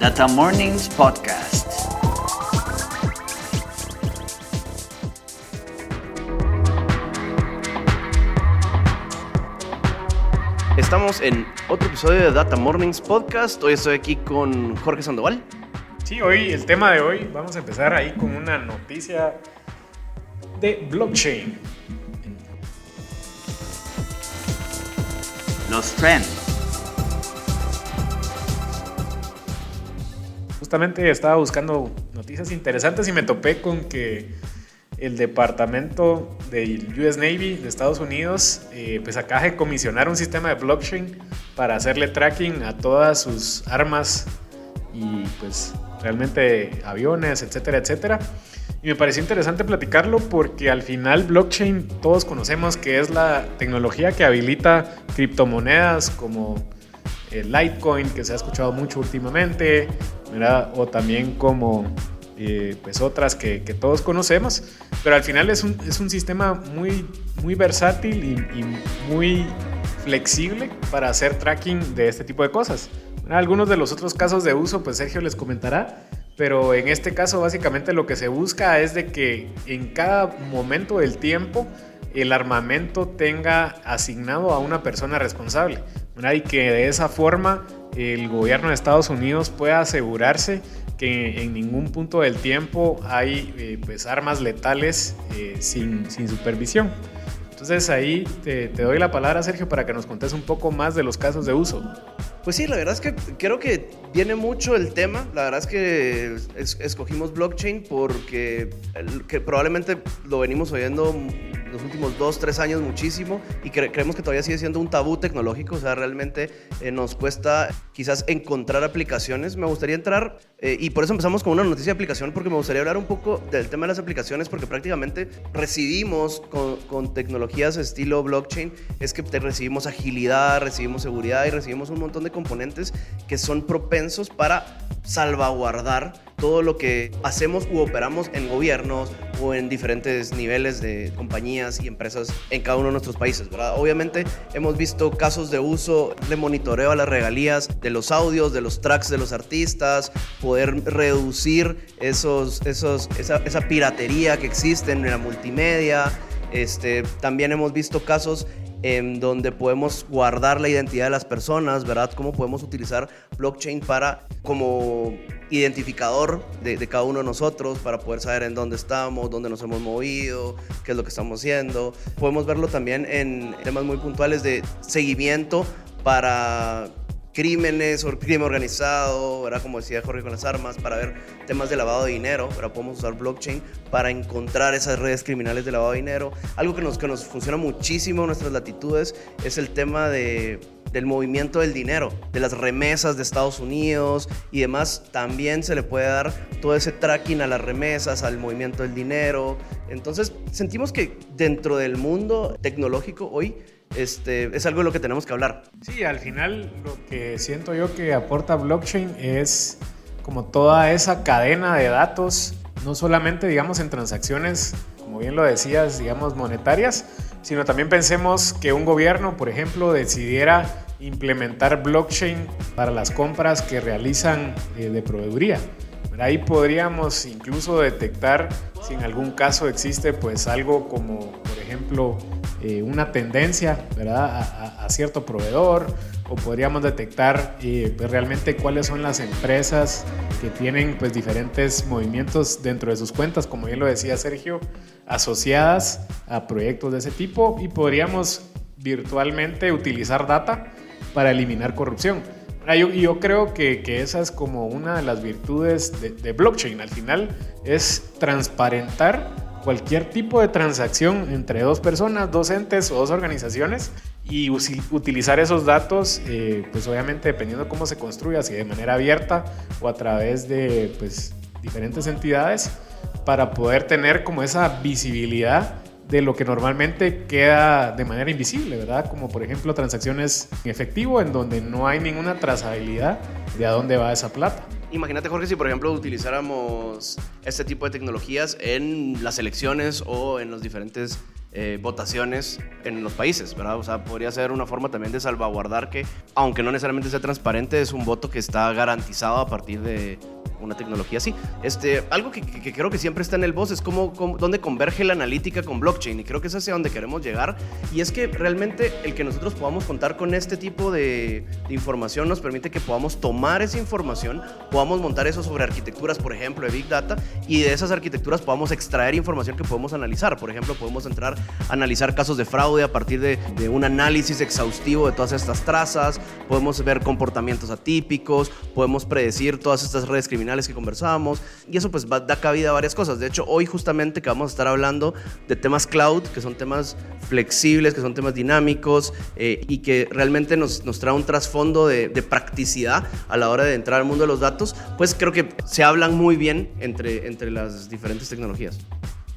Data Mornings Podcast. Estamos en otro episodio de Data Mornings Podcast. Hoy estoy aquí con Jorge Sandoval. Sí, hoy el tema de hoy vamos a empezar ahí con una noticia de blockchain. Los trends. Justamente estaba buscando noticias interesantes y me topé con que el departamento del US Navy de Estados Unidos eh, pues acaba de comisionar un sistema de blockchain para hacerle tracking a todas sus armas y pues realmente aviones, etcétera, etcétera. Y me pareció interesante platicarlo porque al final blockchain todos conocemos que es la tecnología que habilita criptomonedas como el Litecoin que se ha escuchado mucho últimamente, o también como eh, pues otras que, todos conocemos, pero al final es un, es un sistema muy, muy versátil y, muy flexible para hacer tracking de este tipo de cosas. Algunos de los otros casos de uso, pues Sergio les comentará, pero en este caso básicamente lo que se busca es de que en cada momento del tiempo el armamento tenga asignado a una persona responsable y que de esa forma el gobierno de Estados Unidos pueda asegurarse que en ningún punto del tiempo hay eh, pues armas letales eh, sin, sin, supervisión. Entonces ahí te, te, doy la palabra, Sergio, para que nos contes un poco más de los casos de uso. Pues sí, la verdad es que creo que viene mucho el tema. La verdad es que escogimos blockchain porque que probablemente lo venimos oyendo los últimos dos, tres años muchísimo y creemos que todavía sigue siendo un tabú tecnológico, o sea, realmente eh, nos cuesta quizás encontrar aplicaciones. Me gustaría entrar, eh, y por eso empezamos con una noticia de aplicación, porque me gustaría hablar un poco del tema de las aplicaciones, porque prácticamente recibimos con, con tecnologías estilo blockchain, es que recibimos agilidad, recibimos seguridad y recibimos un montón de componentes que son propensos para salvaguardar todo lo que hacemos u operamos en gobiernos o en diferentes niveles de compañías y empresas en cada uno de nuestros países, ¿verdad? Obviamente hemos visto casos de uso de monitoreo a las regalías de los audios, de los tracks de los artistas, poder reducir esos, esos, esa, esa piratería que existe en la multimedia. Este, también hemos visto casos en donde podemos guardar la identidad de las personas, ¿verdad? Cómo podemos utilizar blockchain para como identificador de, cada uno de nosotros para poder saber en dónde estamos, dónde nos hemos movido, qué es lo que estamos haciendo. Podemos verlo también en temas muy puntuales de seguimiento para crímenes o crimen organizado, ¿verdad? como decía Jorge con las armas, para ver temas de lavado de dinero, pero podemos usar blockchain para encontrar esas redes criminales de lavado de dinero. Algo que nos, que nos funciona muchísimo en nuestras latitudes es el tema de, del movimiento del dinero, de las remesas de Estados Unidos y demás. También se le puede dar todo ese tracking a las remesas, al movimiento del dinero. Entonces sentimos que dentro del mundo tecnológico hoy, este, es algo de lo que tenemos que hablar. Sí, al final lo que siento yo que aporta blockchain es como toda esa cadena de datos, no solamente digamos en transacciones, como bien lo decías, digamos monetarias, sino también pensemos que un gobierno, por ejemplo, decidiera implementar blockchain para las compras que realizan eh, de proveeduría. Ahí podríamos incluso detectar si en algún caso existe pues algo como, por ejemplo, eh, una tendencia ¿verdad? A, cierto proveedor o podríamos detectar eh, pues, realmente cuáles son las empresas que tienen pues diferentes movimientos dentro de sus cuentas, como bien lo decía Sergio, asociadas a proyectos de ese tipo y podríamos virtualmente utilizar data para eliminar corrupción. Yo, yo creo que, que, esa es como una de las virtudes de, de blockchain. Al final es transparentar cualquier tipo de transacción entre dos personas, dos entes o dos organizaciones y utilizar esos datos, eh, pues obviamente dependiendo cómo se construya, si de manera abierta o a través de pues, diferentes entidades, para poder tener como esa visibilidad de lo que normalmente queda de manera invisible, ¿verdad? Como por ejemplo transacciones en efectivo en donde no hay ninguna trazabilidad de a dónde va esa plata. Imagínate, Jorge, si por ejemplo utilizáramos este tipo de tecnologías en las elecciones o en los diferentes eh, votaciones en los países, ¿verdad? O sea, podría ser una forma también de salvaguardar que, aunque no necesariamente sea transparente, es un voto que está garantizado a partir de una tecnología así. Este, algo que, creo que siempre está en el voz es cómo, dónde converge la analítica con blockchain y creo que es hacia donde queremos llegar y es que realmente el que nosotros podamos contar con este tipo de, información nos permite que podamos tomar esa información, podamos montar eso sobre arquitecturas, por ejemplo, de Big Data y de esas arquitecturas podamos extraer información que podemos analizar. Por ejemplo, podemos entrar a analizar casos de fraude a partir de, de un análisis exhaustivo de todas estas trazas, podemos ver comportamientos atípicos, podemos predecir todas estas redes criminales que conversábamos y eso pues da cabida a varias cosas. De hecho, hoy justamente que vamos a estar hablando de temas cloud, que son temas flexibles, que son temas dinámicos eh, y que realmente nos, nos trae un trasfondo de, de, practicidad a la hora de entrar al mundo de los datos, pues creo que se hablan muy bien entre, entre las diferentes tecnologías.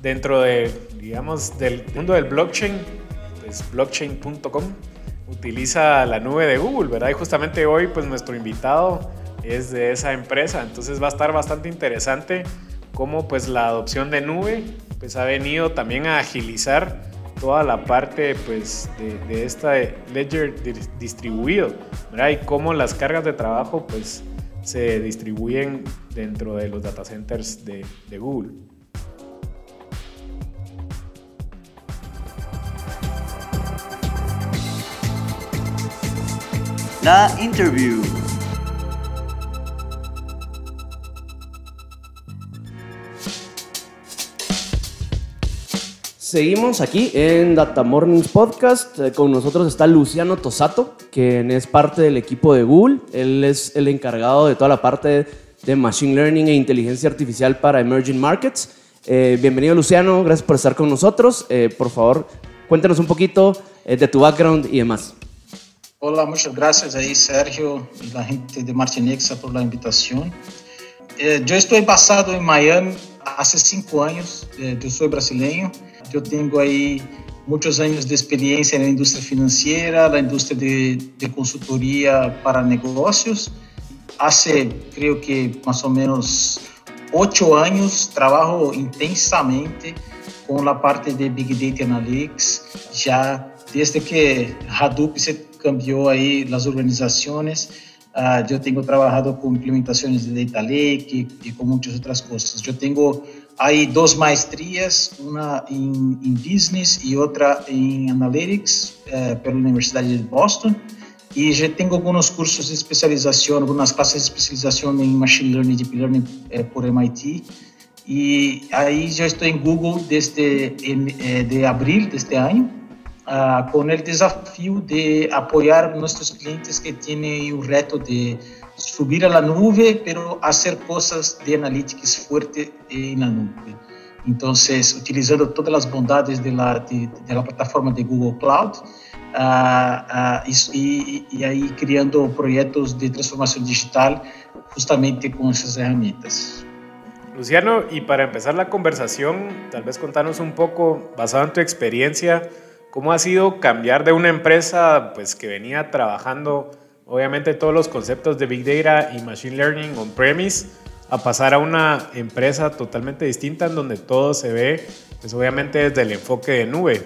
Dentro de, digamos, del mundo del blockchain, pues blockchain.com utiliza la nube de Google, ¿verdad? Y justamente hoy, pues nuestro invitado es de esa empresa. Entonces va a estar bastante interesante cómo pues la adopción de nube pues ha venido también a agilizar toda la parte pues de, de esta ledger distribuido ¿verdad? y cómo las cargas de trabajo pues se distribuyen dentro de los data centers de, de Google. La interview. Seguimos aquí en Data Mornings Podcast. Eh, con nosotros está Luciano Tosato, quien es parte del equipo de Google. Él es el encargado de toda la parte de Machine Learning e Inteligencia Artificial para Emerging Markets. Eh, bienvenido Luciano, gracias por estar con nosotros. Eh, por favor, cuéntanos un poquito de tu background y demás. Hola, muchas gracias ahí Sergio y la gente de Martinexa por la invitación. yo estoy basado en Miami hace cinco años, yo soy brasileño eu tenho aí muitos anos de experiência na indústria financeira, na indústria de, de consultoria para negócios. Há, creio que mais ou menos oito anos, trabalho intensamente com a parte de Big Data Analytics, já desde que Hadoop se cambiou aí as organizações. Uh, eu tenho trabalhado com implementações de Data Lake e, e com muitas outras coisas. Eu tenho Hay dos maestrías, una en, en Business y otra en Analytics eh, por la Universidad de Boston. Y ya tengo algunos cursos de especialización, algunas clases de especialización en Machine Learning y Deep Learning eh, por MIT. Y ahí yo estoy en Google desde eh, de abril de este año, uh, con el desafío de apoyar a nuestros clientes que tienen un reto de subir a la nube, pero hacer cosas de analytics fuerte en la nube. Entonces, utilizando todas las bondades de la, de, de la plataforma de Google Cloud uh, uh, y, y, ahí creando proyectos de transformación digital justamente con esas herramientas. Luciano, y para empezar la conversación, tal vez contanos un poco, basado en tu experiencia, cómo ha sido cambiar de una empresa pues, que venía trabajando obviamente todos los conceptos de Big Data y Machine Learning on-premise a pasar a una empresa totalmente distinta en donde todo se ve, pues obviamente desde el enfoque de nube.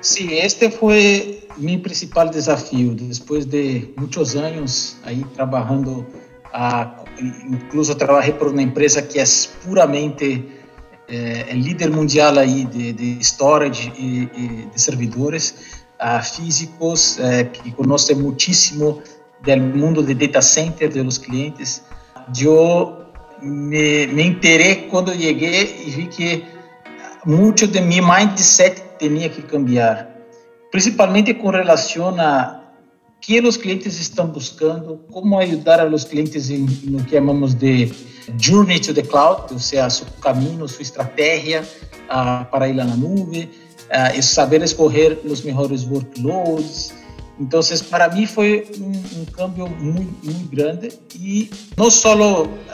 Sí, este fue mi principal desafío después de muchos años ahí trabajando, incluso trabajé por una empresa que es puramente eh, el líder mundial ahí de, storage y de servidores físicos eh, que conocen muchísimo del mundo de data center de clientes. Yo me, me cuando llegué y vi que mucho de mi mindset tenía que cambiar, principalmente con relación a qué los clientes están buscando, cómo ayudar a los clientes en, en lo que llamamos de journey to the cloud, o sea, su camino, su estrategia uh, para ir a la nube, uh, saber escolher os melhores workloads. Então, para mim foi um, um cambio muito, muito grande e não só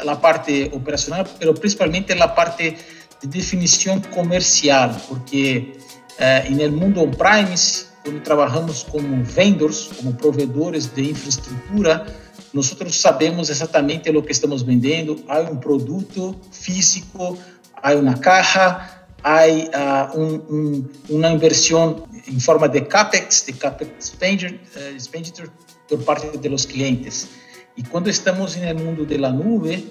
a parte operacional, mas principalmente a parte de definição comercial, porque uh, no mundo on-premise, quando trabalhamos como vendors, como provedores de infraestrutura, nós sabemos exatamente o que estamos vendendo. Há um produto físico, há uma caixa, há uh, inversão em forma de CAPEX, de CAPEX expenditure, por parte dos clientes. E quando estamos no mundo da nuvem,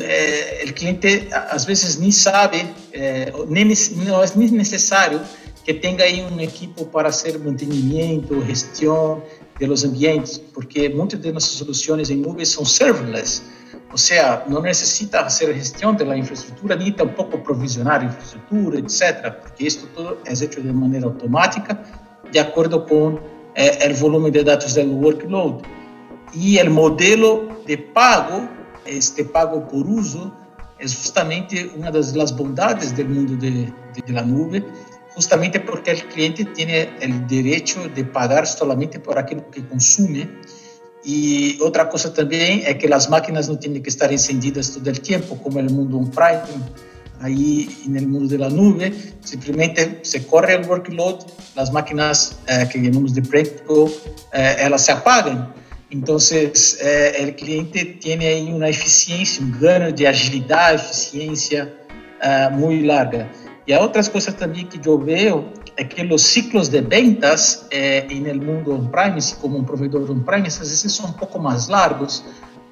eh, o cliente às vezes nem sabe, eh, nem, não é necessário que tenha aí um equipo para fazer mantenimento, gestão dos ambientes, porque muitas de nossas soluções em nuvem são serverless, ou seja, não necessita fazer gestão da infraestrutura, nem tampouco provisionar infraestrutura, etc., porque isso tudo é feito de maneira automática, de acordo com eh, o volume de dados do workload. E o modelo de pago, este pago por uso, é justamente uma das, bondades do mundo de, de, de la nube, justamente porque o cliente tem o direito de pagar somente por aquilo que consome. E outra coisa também é que as máquinas não têm que estar encendidas todo o tempo, como no mundo on-prem. Aí, no mundo da nuvem, simplesmente se corre o workload, as máquinas eh, que chamamos de practical, eh, elas se apagam. Então, eh, o cliente tem aí uma eficiência, um ganho de agilidade, eficiência eh, muito larga. E há outras coisas também que eu vejo que os ciclos de ventas eh, no mundo on-premise, como um provedor on-premise, às vezes são um pouco mais largos,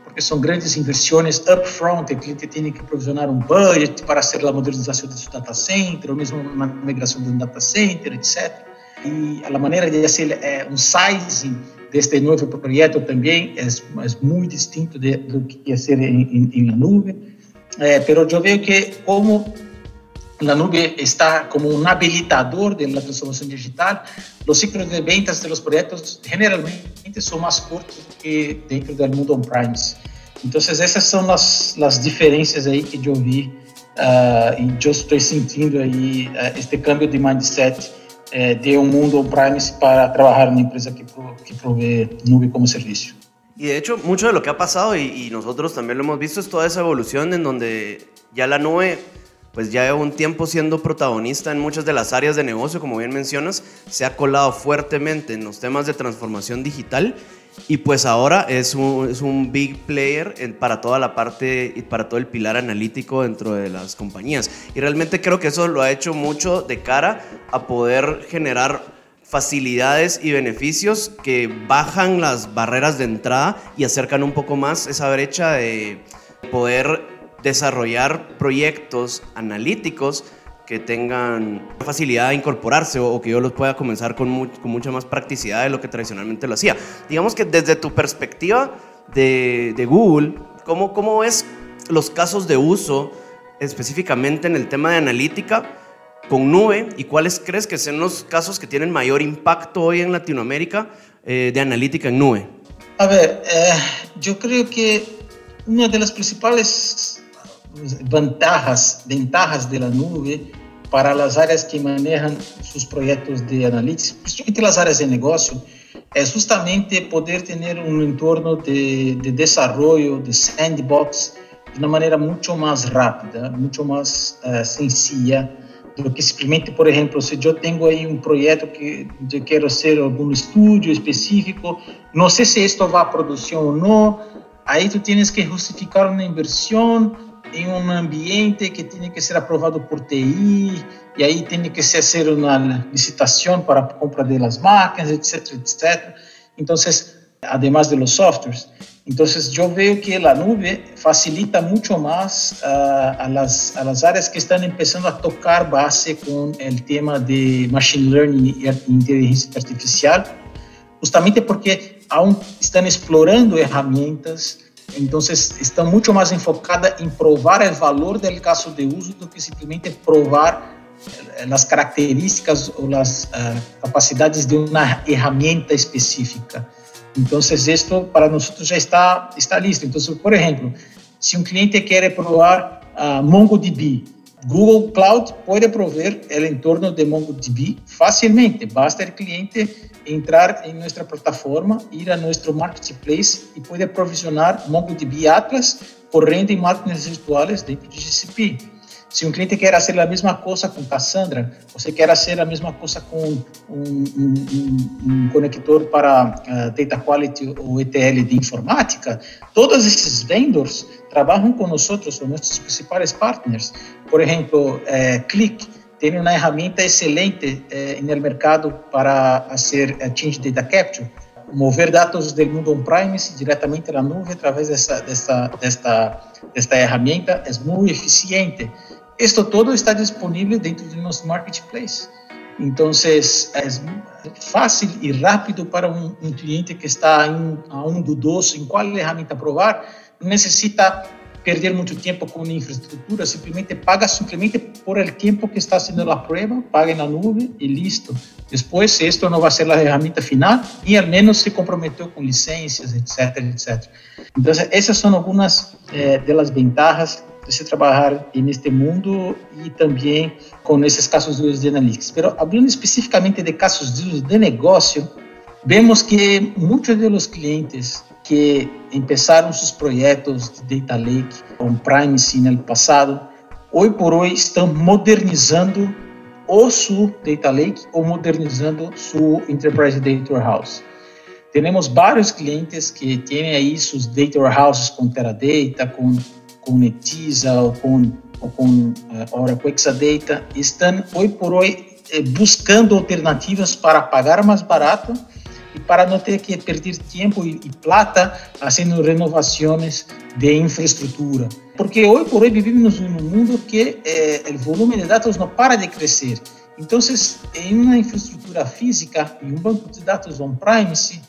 porque são grandes inversões upfront, o cliente tem que provisionar um budget para fazer a modernização de seu data center, ou mesmo uma migração de um data center, etc. E a maneira de fazer é, um sizing deste novo projeto também é, é muito distinto de, que é ser em, em, em nuvem. É, pero eu vejo que como a nuvem está como um habilitador da transformação digital, os ciclos de ventas dos projetos generalmente são mais curtos que dentro do mundo on-premise. Então, essas são as, as diferenças aí que eu vi uh, e eu estou sentindo aí uh, este câmbio de mindset uh, de um mundo on-premise para trabalhar em uma empresa que, pro, que provee nube como servicio. Y de hecho, mucho de lo que ha pasado, y, y, nosotros también lo hemos visto, es toda esa evolución en donde ya la nube, pues ya lleva un tiempo siendo protagonista en muchas de las áreas de negocio, como bien mencionas, se ha colado fuertemente en los temas de transformación digital y pues ahora es un, es un big player para toda la parte y para todo el pilar analítico dentro de las compañías. Y realmente creo que eso lo ha hecho mucho de cara a poder generar facilidades y beneficios que bajan las barreras de entrada y acercan un poco más esa brecha de poder desarrollar proyectos analíticos que tengan facilidad de incorporarse o, que yo los pueda comenzar con, con, mucha más practicidad de lo que tradicionalmente lo hacía. Digamos que desde tu perspectiva de, de Google, ¿cómo, ¿cómo ves los casos de uso específicamente en el tema de analítica con nube y cuáles crees que son los casos que tienen mayor impacto hoy en Latinoamérica eh, de analítica en nube? A ver, eh, yo creo que una de las principales ventajas, ventajas de la nube para las áreas que manejan sus proyectos de analytics, principalmente las áreas de negocio, es justamente poder tener un entorno de, de desarrollo, de sandbox, de una manera mucho más rápida, mucho más uh, sencilla, do que simplesmente, por exemplo, se eu tenho aí um projeto que eu quero ser algum estúdio específico, não sei se isto vai à produção ou não, aí tu tens que justificar uma inversão em um ambiente que tem que ser aprovado por TI, e aí tem que ser ser uma licitação para a compra das máquinas, etc, etc. Então, además de los softwares. Entonces, yo veo que la nube facilita mucho más uh, a, a las áreas que están empezando a tocar base con el tema de machine learning y inteligencia artificial, justamente porque aún están explorando herramientas, entonces están mucho más enfocadas en probar el valor del caso de uso do que simplesmente provar as características ou as uh, capacidades de uma ferramenta específica. Então, isto para nós já está, está listo. Então, por exemplo, se um cliente quer provar uh, MongoDB, Google Cloud pode prover o entorno de MongoDB facilmente. Basta o cliente entrar em nossa plataforma, ir a nosso marketplace e pode provisionar MongoDB Atlas correndo em máquinas virtuais dentro de GCP. Se um cliente quer fazer a mesma coisa com Cassandra, você quer fazer a mesma coisa com um, um, um, um conector para uh, Data Quality ou ETL de informática, todos esses vendors trabalham com nós, com nossos principais partners. Por exemplo, é, Click tem uma ferramenta excelente eh, no mercado para fazer change data capture, mover dados do mundo on-premise diretamente na nuvem através dessa, dessa, desta, desta ferramenta é muito eficiente. Isto todo está disponível dentro do nosso marketplace. Então, é fácil e rápido para um, cliente que está a um dudoso em qual ferramenta provar, não necessita perder muito tempo com infraestrutura, simplesmente paga simplesmente por el tempo que está haciendo a prova, paga na nuvem e listo. Depois, isto não vai ser a ferramenta final e ao menos se comprometeu com licenças, etc, etc. Então, essas são algumas eh, de se trabalhar neste mundo e também com esses casos de analytics. Mas, falando especificamente de casos de negócio, vemos que muitos dos clientes que começaram seus projetos de Data Lake on-premise no passado, hoje por hoje estão modernizando o seu Data Lake ou modernizando seu Enterprise Data Warehouse. Temos vários clientes que têm aí seus Data Warehouses com Teradata, com, com Netisa ou com, ou com uh, Oracle Exadata, estão hoje por hoje eh, buscando alternativas para pagar mais barato e para não ter que perder tempo e, e plata fazendo renovações de infraestrutura. Porque hoje por hoje vivemos num mundo que eh, o volume de dados não para de crescer. Então, em uma infraestrutura física, em um banco de dados on-premise,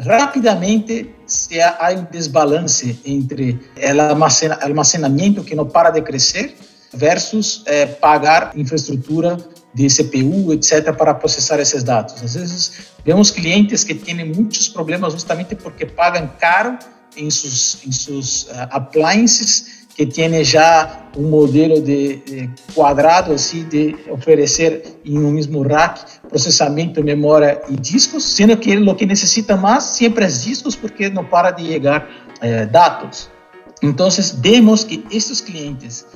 rapidamente se há um desbalance entre o armazenamento que não para de crescer versus eh, pagar infraestrutura de CPU, etc., para processar esses dados. Às vezes, vemos clientes que têm muitos problemas justamente porque pagam caro em seus, em seus uh, appliances que tem já um modelo de, quadrado assim de oferecer em um mesmo rack processamento, memória e discos, sendo que o que necessita mais sempre é discos porque não para de chegar eh. Então, vemos que estes clientes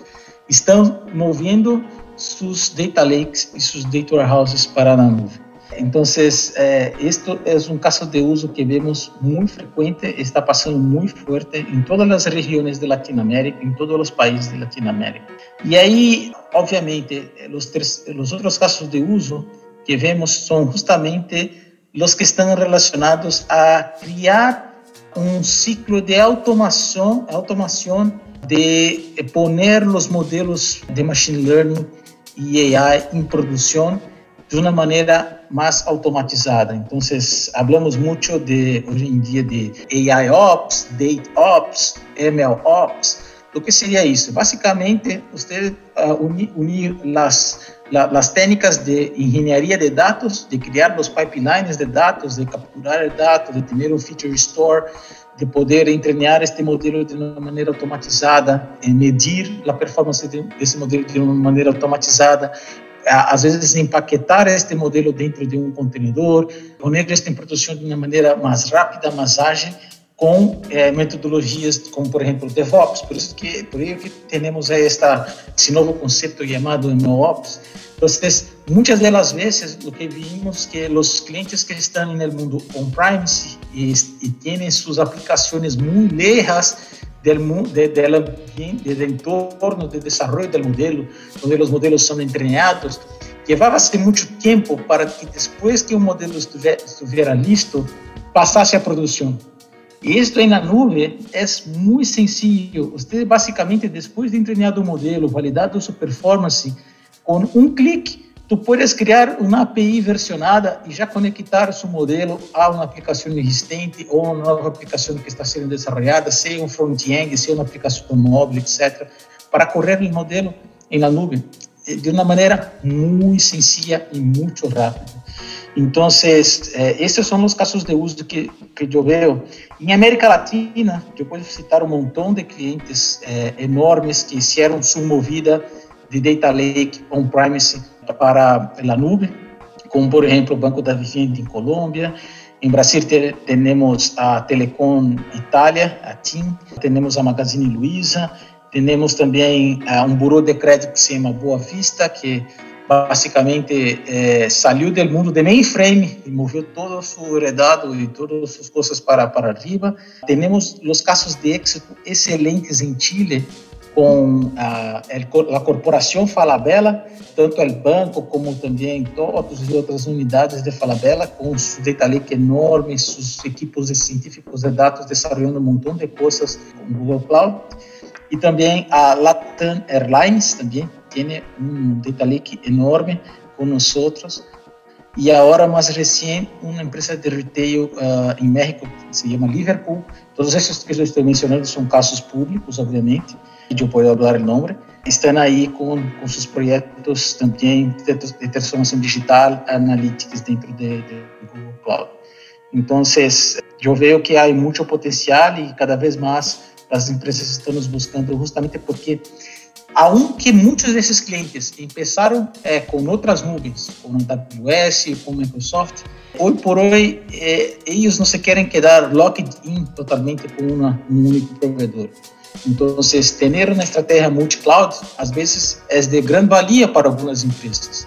estão movendo sus data lakes e sus data warehouses para la nube. Entonces, eh, esto es caso de uso que vemos muy frecuente, está pasando muy fuerte en todas las regiones de Latinoamérica, en todos los países de Latinoamérica. Y ahí, obviamente, los otros casos de uso que vemos son justamente los que están relacionados a crear un ciclo de automación, automación de poner los modelos de machine learning e AI em produção de uma maneira mais automatizada. Então, falamos muito de hoje em dia de AI Ops, Data Ops, ML Ops. O que seria isso? Basicamente, você uh, unir, as técnicas de engenharia de dados, de criar os pipelines de dados, de capturar dados, de ter um feature store, de poder treinar este modelo de uma maneira automatizada, medir a performance desse modelo de uma maneira automatizada, às vezes empaquetar este modelo dentro de um contenedor, poner este em produção de uma maneira mais rápida, mais ágil, com eh, metodologias como, por exemplo, DevOps. Por isso que, por isso que temos esta, esse novo conceito chamado MLOps. Então, muitas das vezes, o que vimos que os clientes que estão no mundo on-premise e, e têm suas aplicações muito lejas del, de, del, del entorno de desarrollo del modelo, onde os modelos são treinados, levava-se muito tempo para que depois que o modelo estivesse listo, passasse a produção. E isto na nuvem é muito sencillo. Você basicamente, depois de treinar o modelo, validado sua performance, com um clique, tu podes criar uma API versionada e já conectar seu modelo a uma aplicação existente ou uma nova aplicação que está sendo desenvolvida, seja um front-end, seja uma aplicação móvel, etc., para correr o modelo na nuvem de uma maneira muito sencilla e muito rápida. Então, eh, esses são os casos de uso que, que eu vejo. Em América Latina, eu posso citar um montão de clientes eh, enormes que fizeram sua movida de Data Lake on-premise para a nuvem, como, por exemplo, o Banco da Vivienda em Colômbia. Em Brasil temos a Telecom Itália, a TIM, temos a Magazine Luiza, temos também um burô de crédito que se chama Boa Vista, que basicamente eh, saiu do mundo de mainframe e moveu todo o seu heredado e todas as suas coisas para para arriba. Temos os casos de êxito excelentes em Chile, com a, corporação Falabella, tanto o banco como também todas as outras unidades de Falabella, com data lake enorme, seus equipos de científicos de dados desenvolvendo um montão de coisas com Google Cloud. E também a Latam Airlines também tem um data lake enorme com nós outros. E agora, mais recente, uma empresa de retail uh, em México, que se chama Liverpool. Todos esses que eu estou mencionando são casos públicos, obviamente, e eu posso falar o nome. Estão aí com, com seus projetos também de, transformação digital, analytics dentro de, de Google Cloud. Então, eu vejo que há muito potencial e cada vez mais as empresas estão nos buscando justamente porque aunque muitos desses clientes começaram é, com outras nuvens, como AWS, com Microsoft, hoje por hoje é, eles não se querem quedar locked in totalmente com um único provedor. Então, ter uma estratégia multi-cloud, às vezes, é de grande valia para algumas empresas.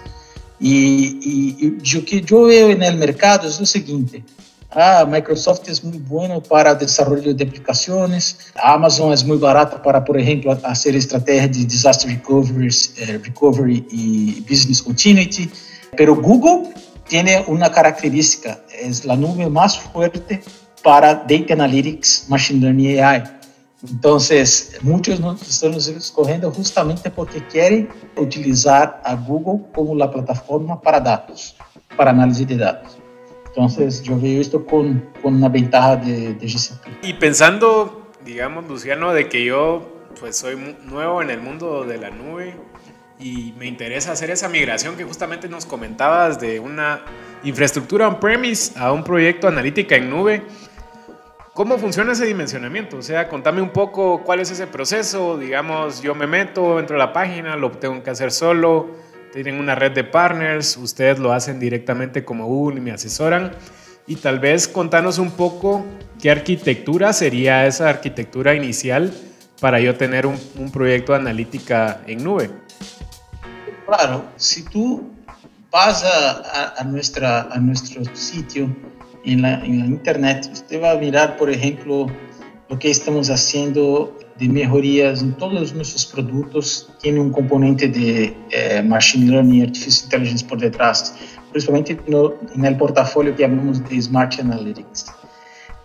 E, o que eu vejo no mercado é o seguinte: Ah, Microsoft é muito bom para desenvolvimento de aplicações. A Amazon é muito barata para, por exemplo, fazer estratégia de disaster recovery, eh, recovery e business continuity. Pero Google tem uma característica, é a nuvem mais forte para data analytics, machine learning e AI. Então, muitos estão nos escorrendo justamente porque querem utilizar a Google como a plataforma para dados, para análise de dados. Entonces yo veo esto con, con una ventaja de, de, GCP. Y pensando, digamos, Luciano, de que yo pues soy nuevo en el mundo de la nube y me interesa hacer esa migración que justamente nos comentabas de una infraestructura on-premise a un proyecto analítica en nube. ¿Cómo funciona ese dimensionamiento? O sea, contame un poco cuál es ese proceso. Digamos, yo me meto, entro a la página, lo tengo que hacer solo tienen una red de partners, ustedes lo hacen directamente como Google y me asesoran. Y tal vez contanos un poco qué arquitectura sería esa arquitectura inicial para yo tener un, un proyecto de analítica en nube. Claro, si tú vas a, a, nuestra, a nuestro sitio en la, en la internet, usted va a mirar, por ejemplo, lo que estamos haciendo de melhorias em todos os nossos produtos tem um componente de eh, machine learning artificial intelligence por detrás, principalmente no, no portafolio que chamamos de Smart Analytics.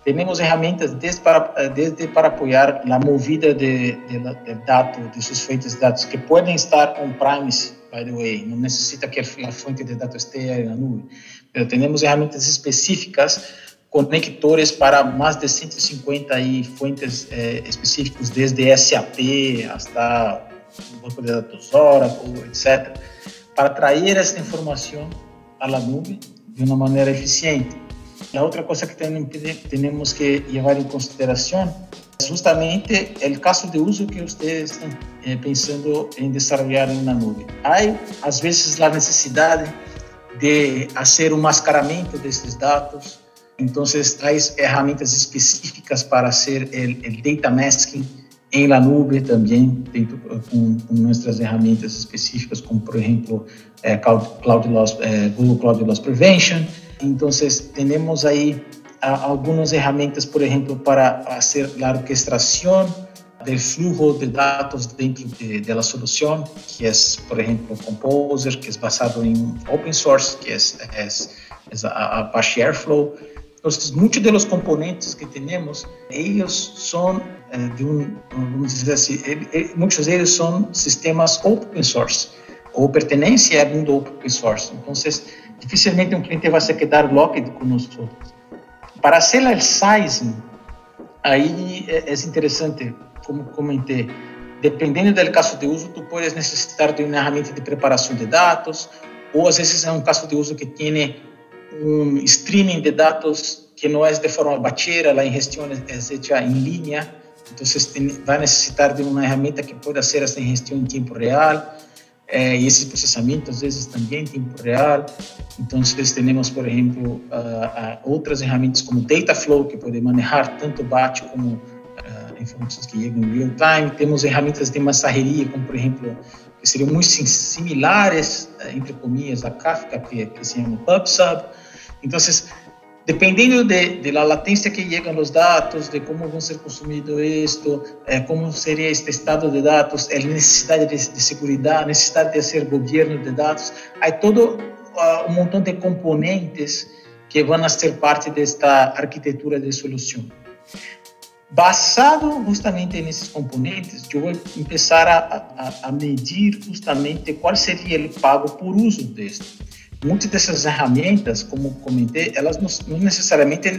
Temos ferramentas desde para, desde para apoiar a movida de, de, de dados, de suas fontes de dados, que podem estar on-premise, by the way, não necessita que a fonte de dados esteja na nuvem, mas temos ferramentas específicas conectores para mais de 150 aí fontes eh, específicas, desde SAP até banco de dados Oracle, etc., para trazer essa informação à nuvem de uma maneira eficiente. A outra coisa que temos que levar em consideração é justamente o caso de uso que vocês estão eh, pensando desenvolver na nuvem. Há, às vezes, a necessidade de fazer um mascaramento desses dados, então, traz ferramentas específicas para ser o data masking em la nube também, dentro, com, com nossas ferramentas específicas, como, por exemplo, é, Cloud, Loss, é, Google Cloud Loss Prevention. Então, temos aí algumas ferramentas, por exemplo, para fazer a orquestração do fluxo de dados dentro de, de la solução, que é, por exemplo, Composer, que é basado em open source, que é, é a Apache Airflow. Entonces, muchos de los componentes que tenemos, ellos son eh, de un, dizer assim, muitos deles são sistemas open source ou pertenecem ao mundo open source. Então, dificilmente um cliente vai se quedar locked conosco. Para hacer o sizing, aí é, é interessante, como comentei, dependendo do caso de uso, tu podes necessitar de uma ferramenta de preparação de dados, ou às vezes é um caso de uso que tem um streaming de dados que não é de forma batida, a ingestão é feita em linha, então vai necessitar de uma ferramenta que possa ser essa ingestão em tempo real, eh, e esse processamento às vezes também em tempo real. Então, temos, por exemplo, uh, uh, outras ferramentas como Dataflow, que pode manejar tanto batch como informações que chegam em real time. Temos ferramentas de mensageria, como, por exemplo, que seriam muito similares, entre comillas, a Kafka, que, que se chama PubSub. Então, Dependendo de, de la latência que chegam os dados, de como vão ser consumidos isto, eh, como seria este estado de dados, a necessidade de, de segurança, a necessidade de ser governo de dados, há todo uh, um montão de componentes que vão ser parte desta arquitetura de solução. Basado justamente nesses componentes, eu vou começar a, a, a medir justamente qual seria o pago por uso deste. Muitas dessas ferramentas, como comentei, elas não, não necessariamente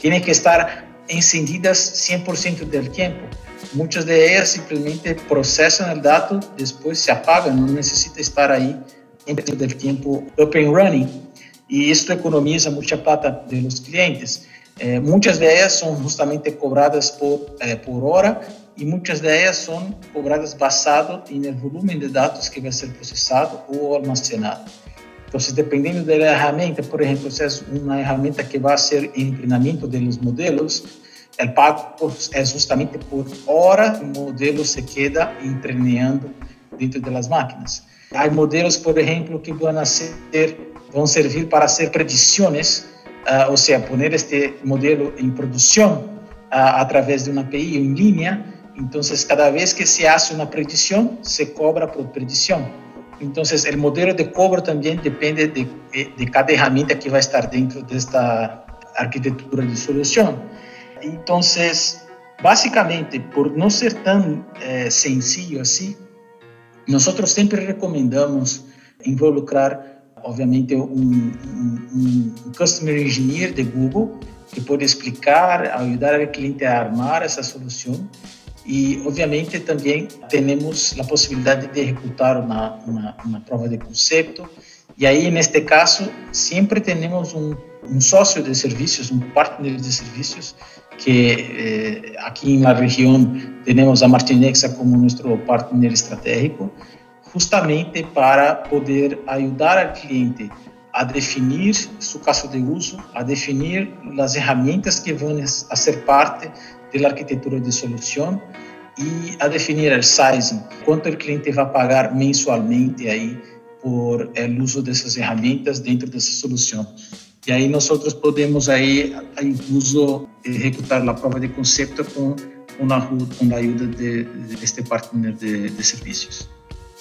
têm que estar encendidas 100% do tempo. Muitas delas simplesmente processam o dado, depois se apagam, não necessita estar aí dentro do tempo up and running. E isso economiza muita plata dos clientes. Muitas delas são justamente cobradas por, é, por hora e muitas delas são cobradas basado no volume de dados que vai ser processado ou almacenado. Então, dependendo da ferramenta, por exemplo, se é uma ferramenta que vai ser em treinamento dos modelos, o pago é justamente por hora o modelo se queda treinando dentro das máquinas. Há modelos, por exemplo, que vão, ser, vão servir para ser predições uh, seja, poner este modelo em produção uh, através de uma API em linha. Então, cada vez que se hace uma predição, se cobra por predição. Então, o modelo de cobro também depende de, de cada ferramenta que vai estar dentro desta arquitetura de solução. Então, basicamente, por não ser tão eh, sencillo assim, nós sempre recomendamos involucrar obviamente, um, um, um Customer Engineer de Google que pode explicar, ajudar o cliente a armar essa solução e, obviamente, também temos a possibilidade de executar uma, uma, uma prova de conceito. E aí, neste caso, sempre temos um, um sócio de serviços, um partner de serviços, que eh, aqui na região temos a Martinexa como nosso partner estratégico justamente para poder ajudar al cliente a definir seu caso de uso, a definir as ferramentas que vão a ser parte da arquitetura de solução e a definir o sizing, quanto o cliente vai pagar mensualmente aí por o uso dessas ferramentas dentro dessa solução. E aí nós podemos aí incluso executar a prova de conceito com, com, a, com a ajuda de, de este partner de, de serviços.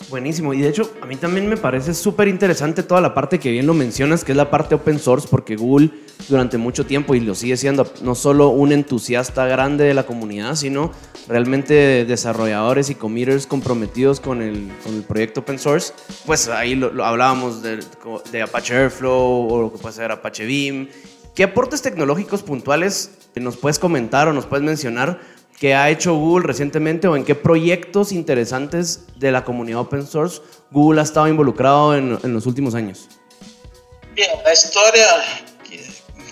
Buenísimo. Y de hecho, a mí también me parece súper interesante toda la parte que bien lo mencionas, que es la parte open source, porque Google durante mucho tiempo, y lo sigue siendo, no solo un entusiasta grande de la comunidad, sino realmente desarrolladores y committers comprometidos con el, con el proyecto open source. Pues ahí lo, hablábamos de, de, Apache Airflow o lo que puede ser Apache Beam. ¿Qué aportes tecnológicos puntuales nos puedes comentar o nos puedes mencionar que ha hecho Google recientemente o en qué proyectos interesantes de la comunidad open source Google ha estado involucrado en, en los últimos años? Bien, la historia,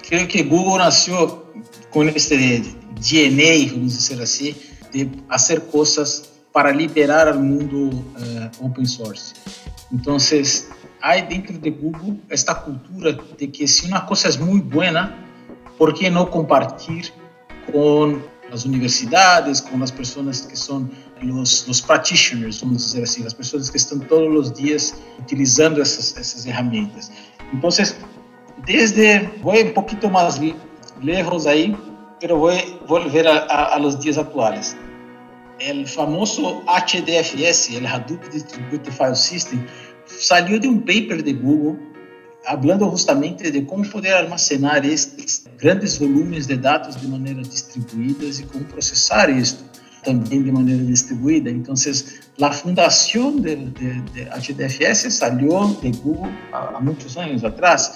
creo que Google nació con este DNA, vamos decir así, de hacer cosas para liberar al mundo uh, open source. Entonces, hay dentro de Google esta cultura de que si una cosa es muy buena, ¿por qué no compartir con as universidades, com as pessoas que são os, os practitioners, vamos dizer assim, as pessoas que estão todos os dias utilizando essas, essas ferramentas. Então, desde, vou um pouquinho mais lejos aí, mas vou volver a, a, a los dias atuais. O famoso HDFS, o Hadoop Distributed File System, saiu de um paper de Google falando justamente de como poder armazenar estes grandes volumes de dados de maneira distribuídas e como processar isto também de maneira distribuída. Então, a fundação de, de, de HDFS saiu de Google há, há, muitos anos atrás.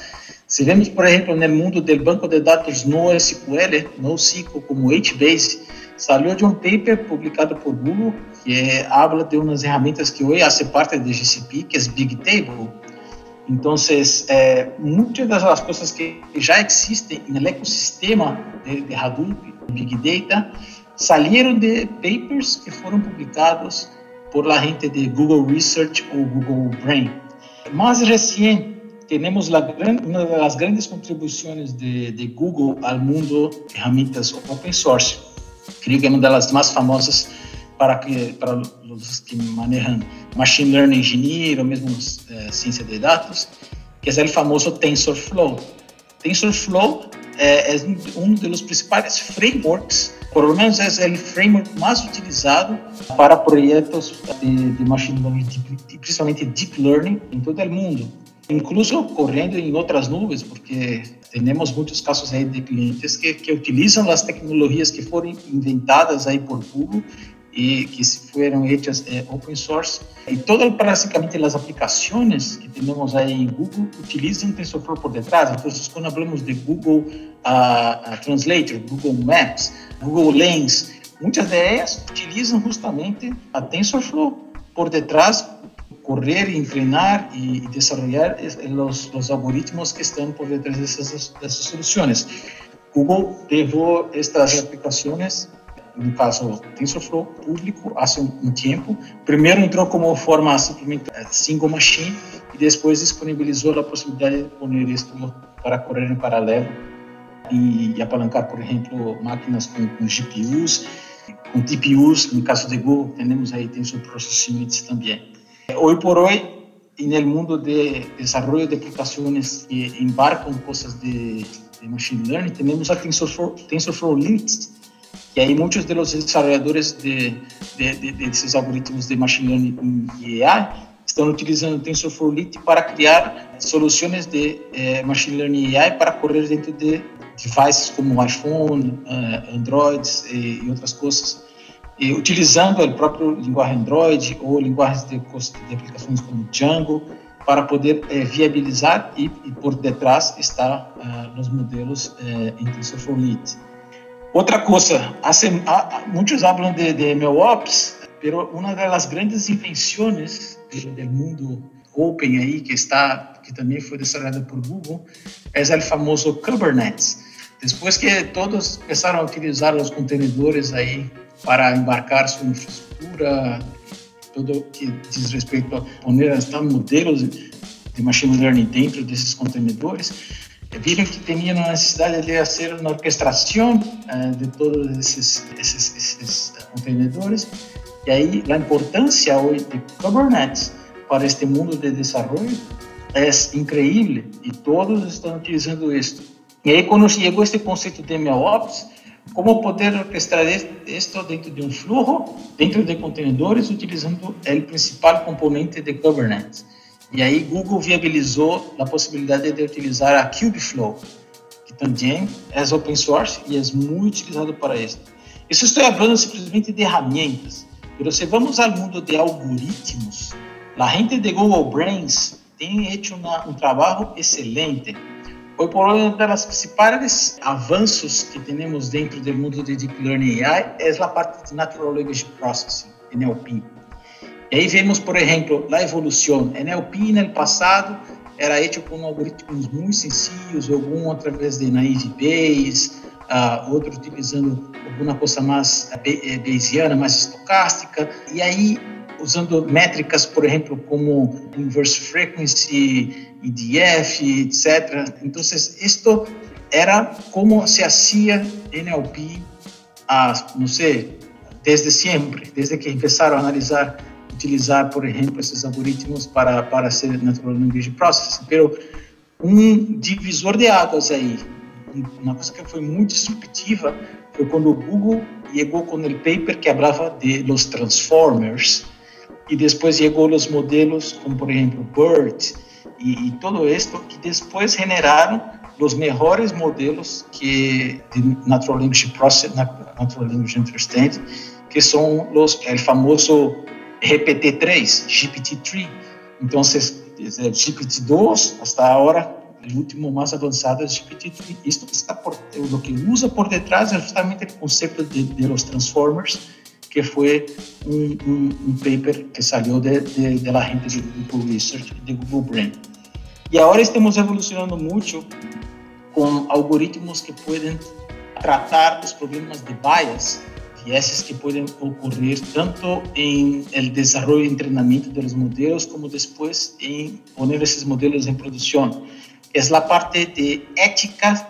Se vemos, por exemplo, no mundo do banco de dados NoSQL, NoSQL como HBase, saiu de um paper publicado por Google que é, habla de umas ferramentas que hoje fazem parte do GCP, que é Big Table, então, é, muitas das coisas que já existem no ecossistema de, de Hadoop, Big Data, saíram de papers que foram publicados por la gente de Google Research ou Google Brain. Mais recente, temos uma das grandes contribuições de, de Google ao mundo de ferramentas open source. Creio que é uma das mais famosas para, para os que manejam Machine Learning Engineer ou mesmo é, ciência de dados, que é o famoso TensorFlow. TensorFlow é, é um dos principais frameworks, por lo menos é o framework mais utilizado para projetos de, de machine learning, principalmente deep learning, em todo o mundo. Incluso correndo em outras nuvens, porque temos muitos casos aí de clientes que, que utilizam as tecnologias que foram inventadas aí por Google e que foram hechas é, open source. E todas, basicamente, as aplicações que temos aí em Google utilizam TensorFlow por detrás. Então, quando falamos de Google uh, Translator, Google Maps, Google Lens, muitas delas utilizam justamente a TensorFlow por detrás correr y entrenar y, desarrollar los, los, algoritmos que están por detrás de esas, de esas soluciones. Google dejó estas aplicaciones no caso TensorFlow público hace um, tempo. Primeiro entrou como forma simplesmente eh, single machine e depois disponibilizou a possibilidade de pôr isto para correr em paralelo e, apalancar, por exemplo, máquinas com, com GPUs, com TPUs. No caso de Google, temos aí Tensor Processing Units também. Hoy por hoy, en el mundo de desarrollo de aplicaciones que embarcan cosas de, de Machine Learning, tenemos a TensorFlow, TensorFlow Lint, que hay muchos de los desarrolladores de, de, de, de algoritmos de Machine Learning y AI estão utilizando TensorFlow Lite para criar soluções de eh, Machine Learning e AI para correr dentro de devices como iPhone, uh, Android e, outras coisas e utilizando o próprio linguagem Android ou linguagens de, de aplicações como Django para poder eh, viabilizar e, por detrás está uh, nos modelos eh, em TensorFlow Lite. Outra coisa, muitos falam de, de MLOps, mas uma das grandes invenções do mundo open aí que está que também foi desarrollado por Google é o famoso Kubernetes. Depois que todos começaram a utilizar os contenedores aí para embarcar sua infraestrutura, tudo que diz respeito a poner modelos de machine learning dentro desses contenedores, viram que tinham a necessidade de fazer uma orquestração uh, de todos esses, contenedores. E aí, a importância hoje de Kubernetes para este mundo de desenvolvimento é incrível e todos estão utilizando isso. E aí, quando chegou este conceito de MLOps, como poder orquestrar isto dentro de um fluxo, dentro de contenedores, utilizando o principal componente de Kubernetes. E aí Google viabilizou a possibilidade de utilizar a Kubeflow, que também é open source e é muito utilizado para isso. Isso estou falando simplesmente de ferramentas, mas se vamos ao mundo de algoritmos, a gente de Google Brains tem feito um trabalho excelente Hoy por hoy, uma das principais avanços que temos dentro do mundo de Deep Learning AI é a parte de Natural Language Processing, NLP. E aí vemos, por exemplo, a evolução. NLP no passado era feito com algoritmos muito sencillos, algum através de naive Bayes, uh, outro utilizando alguma coisa mais eh, bayesiana, mais estocástica. E aí usando métricas, por exemplo, como inverse frequency, IDF, etc. Então, isto era como se hacía NLP, a, não sei, desde sempre, desde que começaram a analisar, utilizar, por exemplo, esses algoritmos para para ser natural language processing. Pero um divisor de águas aí, uma coisa que foi muito disruptiva, foi quando o Google chegou com o paper que falava de los transformers, e depois chegou os modelos como por exemplo BERT e, e todo isto que depois generaram os melhores modelos que de Natural Language Processing, Natural Language Understanding, que são os o famoso GPT-3, GPT-3. Então, GPT-2 hasta agora o último mais avançado é GPT-3. Isto está por, o que usa por detrás é justamente o conceito de, de los transformers que foi um, um, um paper que saiu de, de, de, la gente de Google Research, de Google Brain. E agora estamos evolucionando muito com algoritmos que podem tratar os problemas de bias, esses que podem ocorrer tanto em el desenvolvimento e treinamento dos modelos, como depois em poner esses modelos em produção. É a parte de ética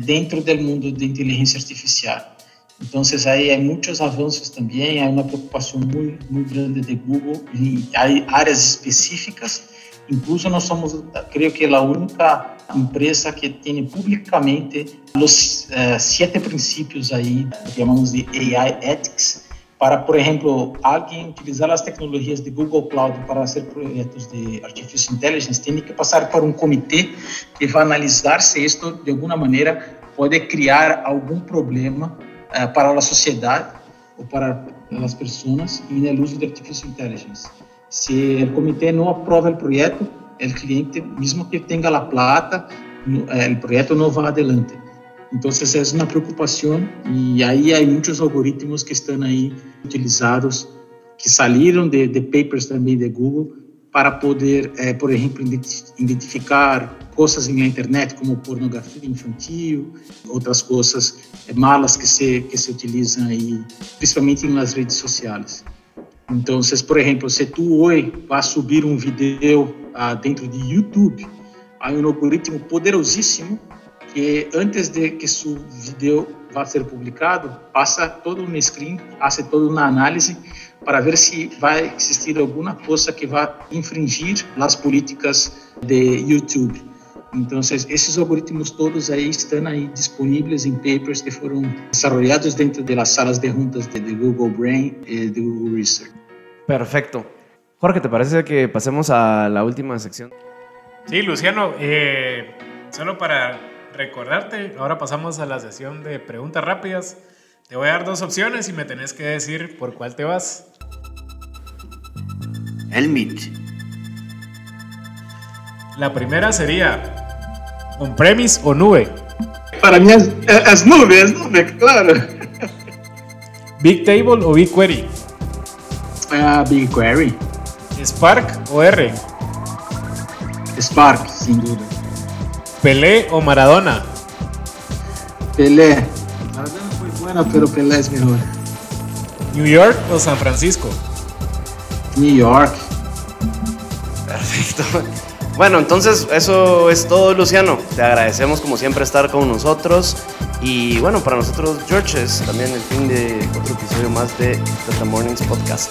dentro do mundo de inteligência artificial. Então, aí há muitos avanços também, há uma preocupação muito, muito grande de Google em áreas específicas Incluso nós somos, creio que, a única empresa que tem publicamente os uh, sete princípios aí, chamamos de AI Ethics, para, por exemplo, alguém utilizar as tecnologias de Google Cloud para fazer projetos de Artificial Intelligence, tem que passar por um comitê que vai analisar se isto, de alguma maneira, pode criar algum problema uh, para a sociedade ou para as pessoas no uso de Artificial Intelligence. Se o comitê não aprova o projeto, o cliente, mesmo que tenha a plata, o projeto não vai adelante. Então, essa é uma preocupação e aí há muitos algoritmos que estão aí utilizados, que saíram de, de papers também de Google para poder, eh, por exemplo, identificar coisas na internet como pornografia infantil, outras coisas malas que se que se utilizam aí, principalmente nas redes sociais. Então, por exemplo, se tu hoje vai subir um vídeo ah, dentro de YouTube, há um algoritmo poderosíssimo que antes de que seu vídeo vá ser publicado, passa todo um screen, faz toda uma análise para ver se vai existir alguma coisa que vá infringir as políticas de YouTube. Então, esses algoritmos todos aí estão aí disponíveis em papers que foram desenvolvidos dentro das salas de juntas de, de Google Brain e de Google Research. Perfecto. Jorge, ¿te parece que pasemos a la última sección? Sí, Luciano, eh, solo para recordarte, ahora pasamos a la sesión de preguntas rápidas. Te voy a dar dos opciones y me tenés que decir por cuál te vas. El Meet. La primera sería on-premise o nube. Para mí es, es, nube, es nube, claro. Big Table o BigQuery. Uh, BigQuery. Spark o R. Spark, sin duda. Pelé o Maradona. Pelé. Maradona fue bueno, pero Pelé es mejor. New York o San Francisco. New York. Perfecto. Bueno, entonces eso es todo, Luciano. Te agradecemos como siempre estar con nosotros. Y bueno, para nosotros, George, es también el fin de otro episodio más de The Mornings Podcast.